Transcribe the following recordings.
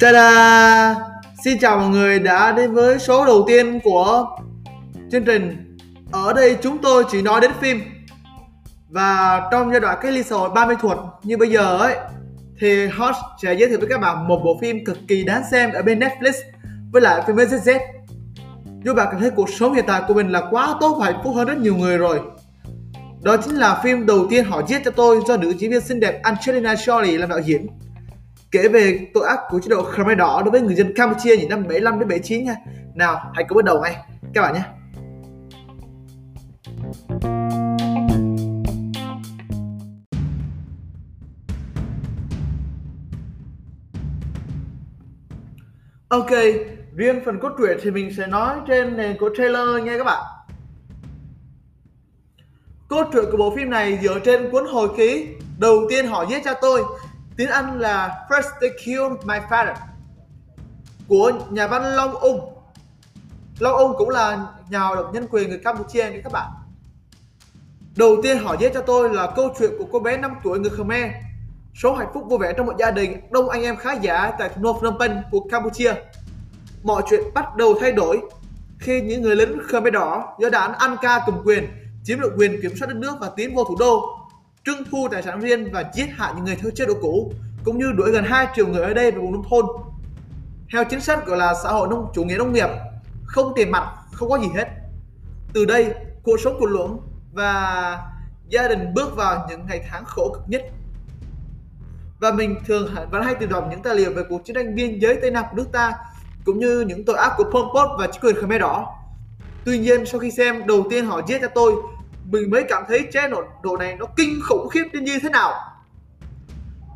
Ta-da! Xin chào mọi người đã đến với số đầu tiên của chương trình. Ở đây chúng tôi chỉ nói đến phim. Và trong giai đoạn cái ly xã hội 30 thuật như bây giờ ấy, thì Hot sẽ giới thiệu với các bạn một bộ phim cực kỳ đáng xem ở bên Netflix với lại phim ZZ. Nếu bạn cảm thấy cuộc sống hiện tại của mình là quá tốt và hạnh phúc hơn rất nhiều người rồi. Đó chính là phim đầu tiên họ giết cho tôi do nữ diễn viên xinh đẹp Angelina Jolie làm đạo diễn kể về tội ác của chế độ Khmer Đỏ đối với người dân Campuchia những năm 75 đến 79 nha. Nào, hãy cùng bắt đầu ngay các bạn nhé. Ok, riêng phần cốt truyện thì mình sẽ nói trên nền của trailer nha các bạn. Cốt truyện của bộ phim này dựa trên cuốn hồi ký Đầu tiên họ giết cha tôi tiếng Anh là First They Killed My Father, của nhà văn Long Ung. Long Ung cũng là nhà hoạt động nhân quyền người Campuchia nha các bạn. Đầu tiên họ viết cho tôi là câu chuyện của cô bé 5 tuổi người Khmer. Số hạnh phúc vui vẻ trong một gia đình đông anh em khá giả tại thủ đô Phnom Penh của Campuchia. Mọi chuyện bắt đầu thay đổi khi những người lính Khmer Đỏ do đảng Anka cầm quyền, chiếm được quyền kiểm soát đất nước và tiến vô thủ đô trưng thu tài sản riêng và giết hại những người theo chế độ cũ, cũng như đuổi gần 2 triệu người ở đây về vùng nông thôn. Theo chính sách gọi là xã hội nông, chủ nghĩa nông nghiệp, không tiền mặt, không có gì hết. Từ đây, cuộc sống của luận và gia đình bước vào những ngày tháng khổ cực nhất. Và mình thường vẫn hay tìm đọc những tài liệu về cuộc chiến tranh biên giới tây nam của nước ta, cũng như những tội ác của Pol Pot và chính quyền Khmer Đỏ. Tuy nhiên, sau khi xem, đầu tiên họ giết cho tôi mình mới cảm thấy chế độ, này nó kinh khủng khiếp đến như thế nào.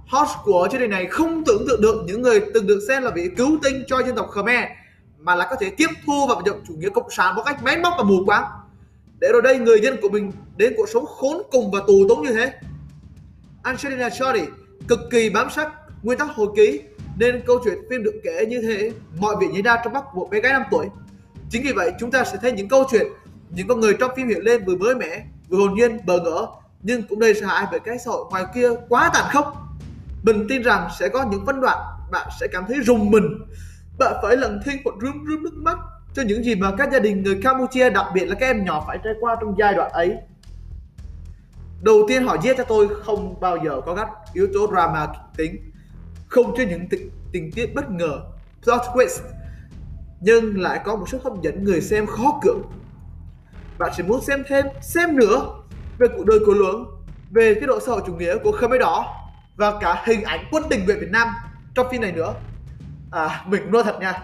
Host của chương trình này không tưởng tượng được những người từng được xem là vị cứu tinh cho dân tộc Khmer mà là có thể tiếp thu và vận dụng chủ nghĩa cộng sản một cách máy móc và mù quáng. Để rồi đây người dân của mình đến cuộc sống khốn cùng và tù túng như thế. Angelina Jolie cực kỳ bám sát nguyên tắc hồi ký nên câu chuyện phim được kể như thế mọi việc diễn ra trong mắt một bé gái 5 tuổi. Chính vì vậy chúng ta sẽ thấy những câu chuyện những con người trong phim hiện lên vừa mới mẻ vừa hồn nhiên bờ ngỡ. Nhưng cũng đầy sợ hãi bởi cái xã hội ngoài kia quá tàn khốc. Mình tin rằng sẽ có những phân đoạn bạn sẽ cảm thấy rùng mình. Bạn phải lần thêm một rướm rướm nước mắt cho những gì mà các gia đình người Campuchia đặc biệt là các em nhỏ phải trải qua trong giai đoạn ấy. Đầu tiên họ giết cho tôi không bao giờ có các yếu tố drama tính. Không cho những tình, tình tiết bất ngờ plot twist. Nhưng lại có một số hấp dẫn người xem khó cưỡng bạn chỉ muốn xem thêm, xem nữa về cuộc đời của Luận về cái độ xã hội chủ nghĩa của Khmer Đỏ và cả hình ảnh quân tình nguyện Việt Nam trong phim này nữa. À mình nói thật nha,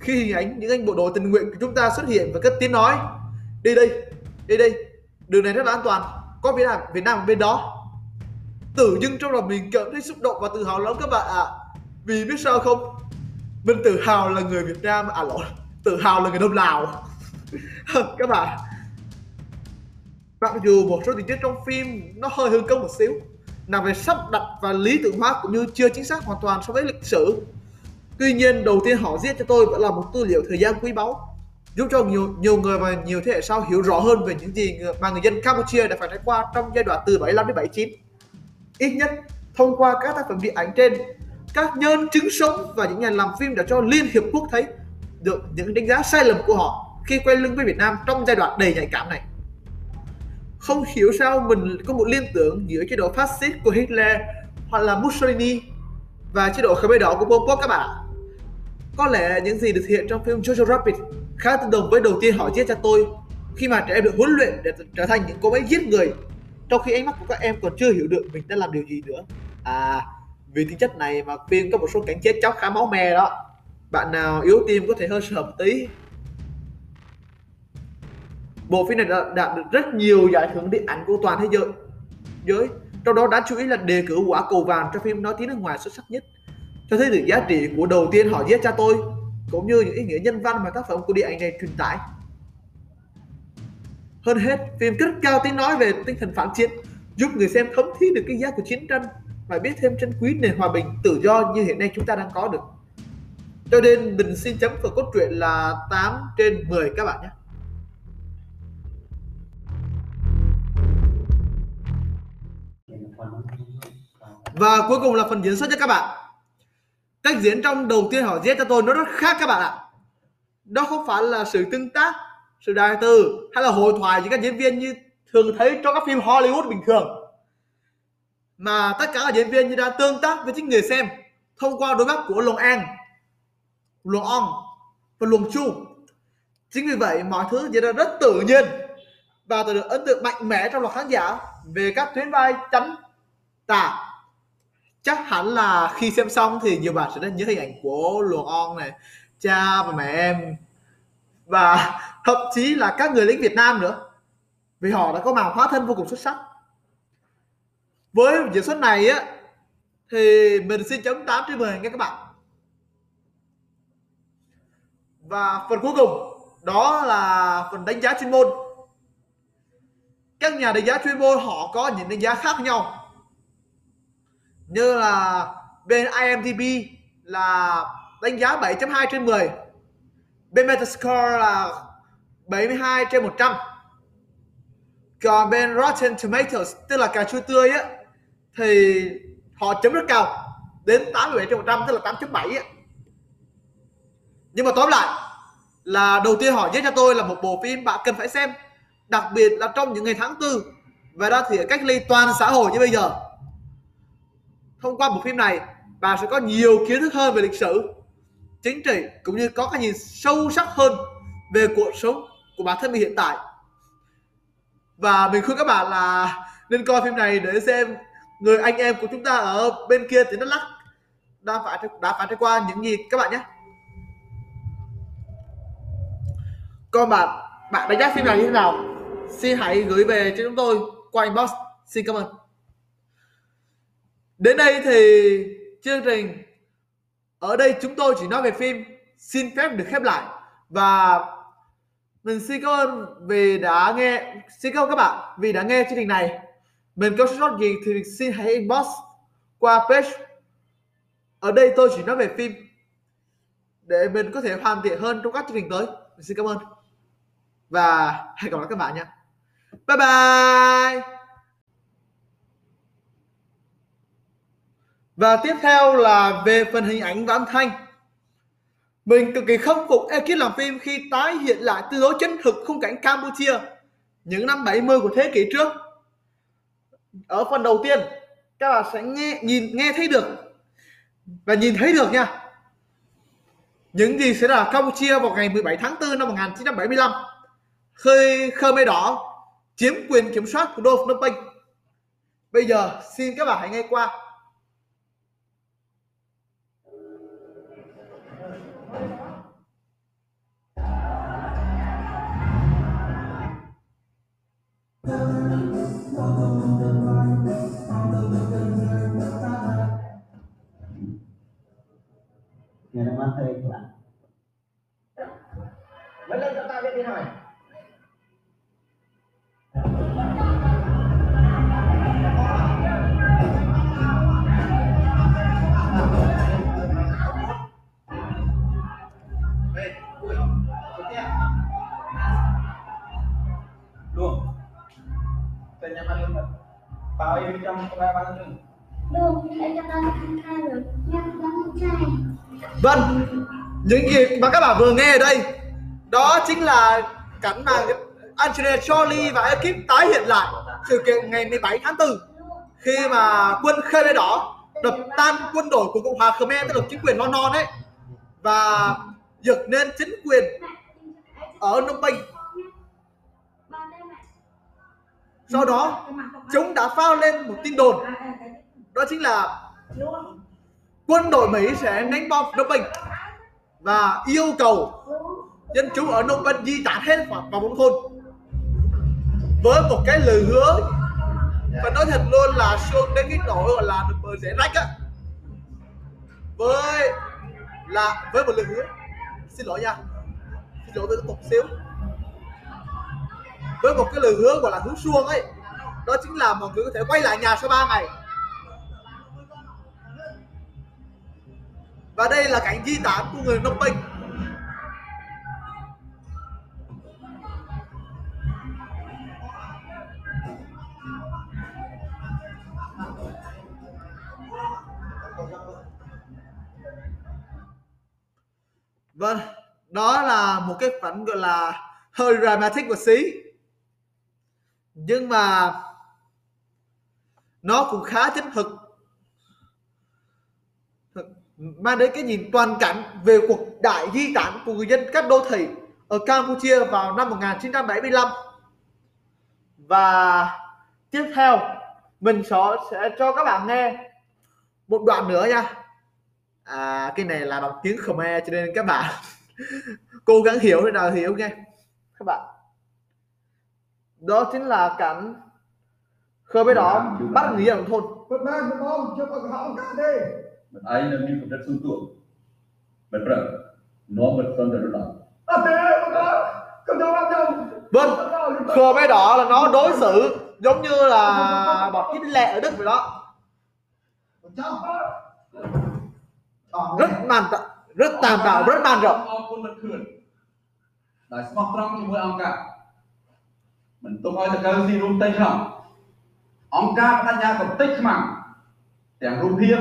khi hình ảnh những anh bộ đội tình nguyện của chúng ta xuất hiện và cất tiếng nói, đi đây đi đây, đường này rất là an toàn, có Việt Nam Việt Nam ở bên đó. Tự dưng trong lòng mình cảm thấy xúc động và tự hào lắm các bạn ạ. À. vì biết sao không? Mình tự hào là người Việt Nam à lộn tự hào là người Đông Lào. Các bạn mặc dù một số tình tiết trong phim nó hơi hư cấu một xíu, nằm về sắp đặt và lý tưởng hóa cũng như chưa chính xác hoàn toàn so với lịch sử. Tuy nhiên, đầu tiên họ giết cho tôi vẫn là một tư liệu thời gian quý báu, giúp cho nhiều nhiều người và nhiều thế hệ sau hiểu rõ hơn về những gì mà người dân Campuchia đã phải trải qua trong giai đoạn từ 75 đến 79 ít nhất, thông qua các tác phẩm điện ảnh trên, các nhân chứng sống và những nhà làm phim đã cho Liên Hiệp Quốc thấy được những đánh giá sai lầm của họ khi quay lưng với Việt Nam trong giai đoạn đầy nhạy cảm này không hiểu sao mình có một liên tưởng giữa chế độ phát xít của Hitler hoặc là Mussolini và chế độ Khmer Đỏ của Pol Pot các bạn ạ. Có lẽ những gì được hiện trong phim Jojo Rabbit khá tương đồng với đầu tiên họ giết cho tôi khi mà trẻ em được huấn luyện để trở thành những cô bé giết người trong khi ánh mắt của các em còn chưa hiểu được mình đã làm điều gì nữa. À, vì tính chất này mà phim có một số cảnh chết chóc khá máu me đó. Bạn nào yếu tim có thể hơi sợ một tí bộ phim này đã đạt được rất nhiều giải thưởng điện ảnh của toàn thế giới. Giới, trong đó đáng chú ý là đề cử quả cầu vàng cho phim nói tiếng nước ngoài xuất sắc nhất. Cho thấy được giá trị của đầu tiên họ giết cha tôi, cũng như những ý nghĩa nhân văn mà tác phẩm của điện ảnh này truyền tải. Hơn hết, phim rất cao tiếng nói về tinh thần phản chiến, giúp người xem thấm thí được cái giá của chiến tranh và biết thêm trân quý nền hòa bình, tự do như hiện nay chúng ta đang có được. Cho nên mình xin chấm phần cốt truyện là 8 trên 10 các bạn nhé. Và cuối cùng là phần diễn xuất cho các bạn. cách diễn trong đầu tiên họ giết cho tôi nó rất khác các bạn ạ đó không phải là sự tương tác sự đại từ hay là hội thoại giữa các diễn viên như thường thấy trong các phim Hollywood bình thường mà tất cả các diễn viên như đang tương tác với chính người xem thông qua đôi mắt của Long An, Long On và Long Chu. Chính vì vậy mọi thứ diễn ra rất tự nhiên và tạo được ấn tượng mạnh mẽ trong lòng khán giả về các tuyến vai chánh tả. Chắc hẳn là khi xem xong thì nhiều bạn sẽ rất nhớ hình ảnh của Luồng On này, cha và mẹ em và thậm chí là các người lính Việt Nam nữa. Vì họ đã có màn hóa thân vô cùng xuất sắc. Với diễn xuất này á thì mình xin chấm 8 trên 10 nha các bạn. Và phần cuối cùng đó là phần đánh giá chuyên môn. Các nhà đánh giá chuyên môn họ có những đánh giá khác nhau như là bên IMDb là đánh giá 7.2 trên 10 bên Metascore là 72 trên 100 còn bên Rotten Tomatoes, tức là cà chua tươi á, thì họ chấm rất cao, đến 87 trên 100 tức là 8.7 á. Nhưng mà tóm lại là đầu tiên họ giới cho tôi là một bộ phim bạn cần phải xem, đặc biệt là trong những ngày tháng tư. Và đã thì cách ly toàn xã hội như bây giờ thông qua bộ phim này bạn sẽ có nhiều kiến thức hơn về lịch sử chính trị cũng như có cái nhìn sâu sắc hơn về cuộc sống của bản thân mình hiện tại. Và mình khuyên các bạn là nên coi phim này để xem người anh em của chúng ta ở bên kia tỉnh Đắk lắc, đã phải đã phải trải qua những gì. Các bạn nhé. Còn bạn bạn đánh giá phim này như thế nào? Xin hãy gửi về cho chúng tôi qua inbox. Xin cảm ơn đến đây thì chương trình ở đây chúng tôi chỉ nói về phim xin phép được khép lại. Và mình xin cảm ơn vì đã nghe, xin cảm ơn các bạn vì đã nghe chương trình này. Mình có sót gì thì xin hãy inbox qua page ở đây tôi chỉ nói về phim để mình có thể hoàn thiện hơn trong các chương trình tới. Mình xin cảm ơn. Và hẹn gặp lại các bạn nhé bye bye! Và tiếp theo là về phần hình ảnh và âm thanh. Mình cực kỳ khâm phục ekip làm phim khi tái hiện lại tương đối chân thực khung cảnh Campuchia những năm 70 của thế kỷ trước. Ở phần đầu tiên, các bạn sẽ nghe, nhìn, nghe thấy được. Và nhìn thấy được nha. Những gì sẽ là Campuchia vào ngày 17 tháng 4 năm 1975 khi Khmer Đỏ chiếm quyền kiểm soát thủ đô Phnom Penh. Bây giờ, xin các bạn hãy nghe qua. Bao yêu trong ba bạn luôn Được, để cho được con trai. Vâng, những gì mà các bạn vừa nghe ở đây đó chính là cảnh mà Angelina Jolie và ekip tái hiện lại sự kiện ngày 17 tháng 4 khi mà quân Khmer Đỏ đập tan quân đội của Cộng hòa Khmer tức là chính quyền non non ấy và giật nên chính quyền ở Phnom Penh. Sau đó, chúng đã phao lên một tin đồn. Đó chính là quân đội Mỹ sẽ đánh bom Phnom Penh và yêu cầu dân chúng ở Phnom Penh di tản hết vào vào nông thôn với một cái lời hứa, và nói thật luôn là xuống đến cái nỗi gọi là được bờ rẽ rách á. Với, là, với một lời hứa. Xin lỗi nha. Xin lỗi với một xíu với một cái lời hứa gọi là hứa xuông ấy. Đó chính là mọi người có thể quay lại nhà sau 3 ngày. Và đây là cảnh di tản của người nông binh. vâng đó là một cái phần gọi là hơi dramatic một xí nhưng mà nó cũng khá chính thực. Mang đến cái nhìn toàn cảnh về cuộc đại di tản của người dân các đô thị ở Campuchia vào năm 1975 và tiếp theo mình sẽ, sẽ cho các bạn nghe một đoạn nữa nha. À, cái này là bằng tiếng Khmer cho nên các bạn cố gắng hiểu thế nào hiểu nghe các bạn đó chính là cảnh khơi bế đỏ bắt người dân thôn ពិតមែនបងជប់ឲ្យកុហកអង្គការទេ មិនឯងនៅមានកម្រិតស៊ូទួមិនប្រឹងនាំមិនសន្តិរដល់ អត់ទេបងកុំទៅអត់ខ្ញុំ vâng khờ bé đỏ là nó đối xử giống như là bọn chính lệ ở đức vậy đó ចាំអត់ rất màn rất tàn bạo rất man rợ អរគុណមិនខឿនដែលស្មោះត្រង់ជាមួយអង្គការ មិនទុកឲ្យតកើស៊ីរួមតែក្នុងអង្គការបដិញ្ញាកំតិចខ្មាំងទាំងរូបភាព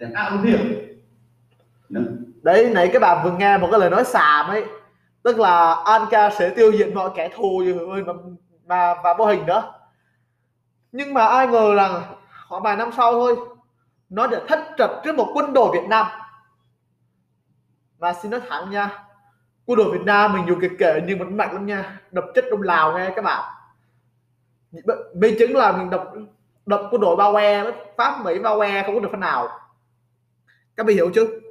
ទាំងអរូបភាពនឹង đấy nãy các bạn vừa nghe một cái lời nói xàm ấy tức là Anka sẽ tiêu diệt mọi kẻ thù như ơi mà, mà và vô hình nữa nhưng mà ai ngờ rằng khoảng vài năm sau thôi nó đã thất trật trước một quân đội Việt Nam mà xin nói thẳng nha quân đội Việt Nam mình dù kể kể, nhưng vẫn mạnh lắm nha. Đập chết đông Lào nghe các bạn. Minh chứng là mình đập đập quân đội bao que Pháp Mỹ bao que không có được phần nào. Các bạn hiểu chứ?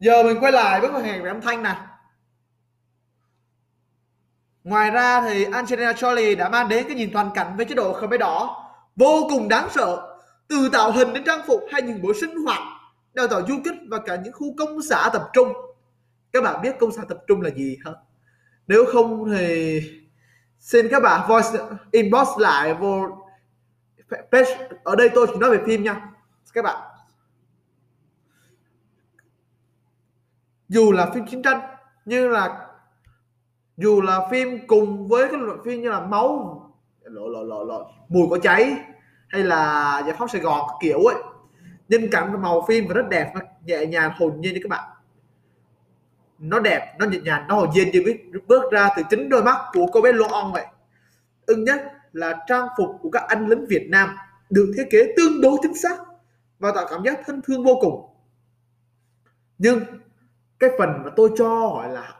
giờ mình quay lại với màn hình về âm thanh này ngoài ra thì Angelina Jolie đã mang đến cái nhìn toàn cảnh với chế độ Khmer đỏ. Vô cùng đáng sợ từ tạo hình đến trang phục hay những buổi sinh hoạt, đào tạo du kích và cả những khu công xã tập trung. Các bạn biết công xã tập trung là gì hả? Nếu không thì xin các bạn voice inbox lại vô page. Ở đây tôi chỉ nói về phim nha, các bạn. Dù là phim chiến tranh, như là, dù là phim cùng với các loại phim như là máu lộ lộ lộ lộ mùi có cháy hay là giải phóng sài gòn kiểu ấy. Nhân cảnh màu phim và rất đẹp, nó nhẹ nhàng, hồn nhiên như các bạn. Nó đẹp, nó nhẹ nhàng, nó hồn nhiên như biết bước ra từ chính đôi mắt của cô bé Lô On vậy. Ưng nhất là trang phục của các anh lính Việt Nam được thiết kế tương đối chính xác và tạo cảm giác thân thương vô cùng. Nhưng cái phần mà tôi cho gọi là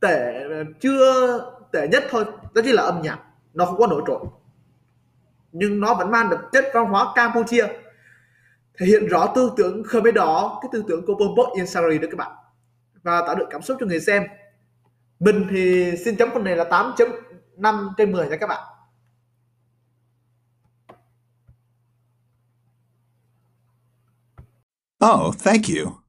tệ, chưa tệ nhất thôi, đó chính là âm nhạc. Nó không có nổi trội nhưng nó vẫn mang được chất văn hóa Campuchia. Thể hiện rõ tư tưởng Khmer đỏ cái tư tưởng của Pol Pot Insari Sari đó các bạn. Và tạo được cảm xúc cho người xem. Mình thì xin chấm phần này là 8.5 trên 10 nha các bạn. Oh, thank you.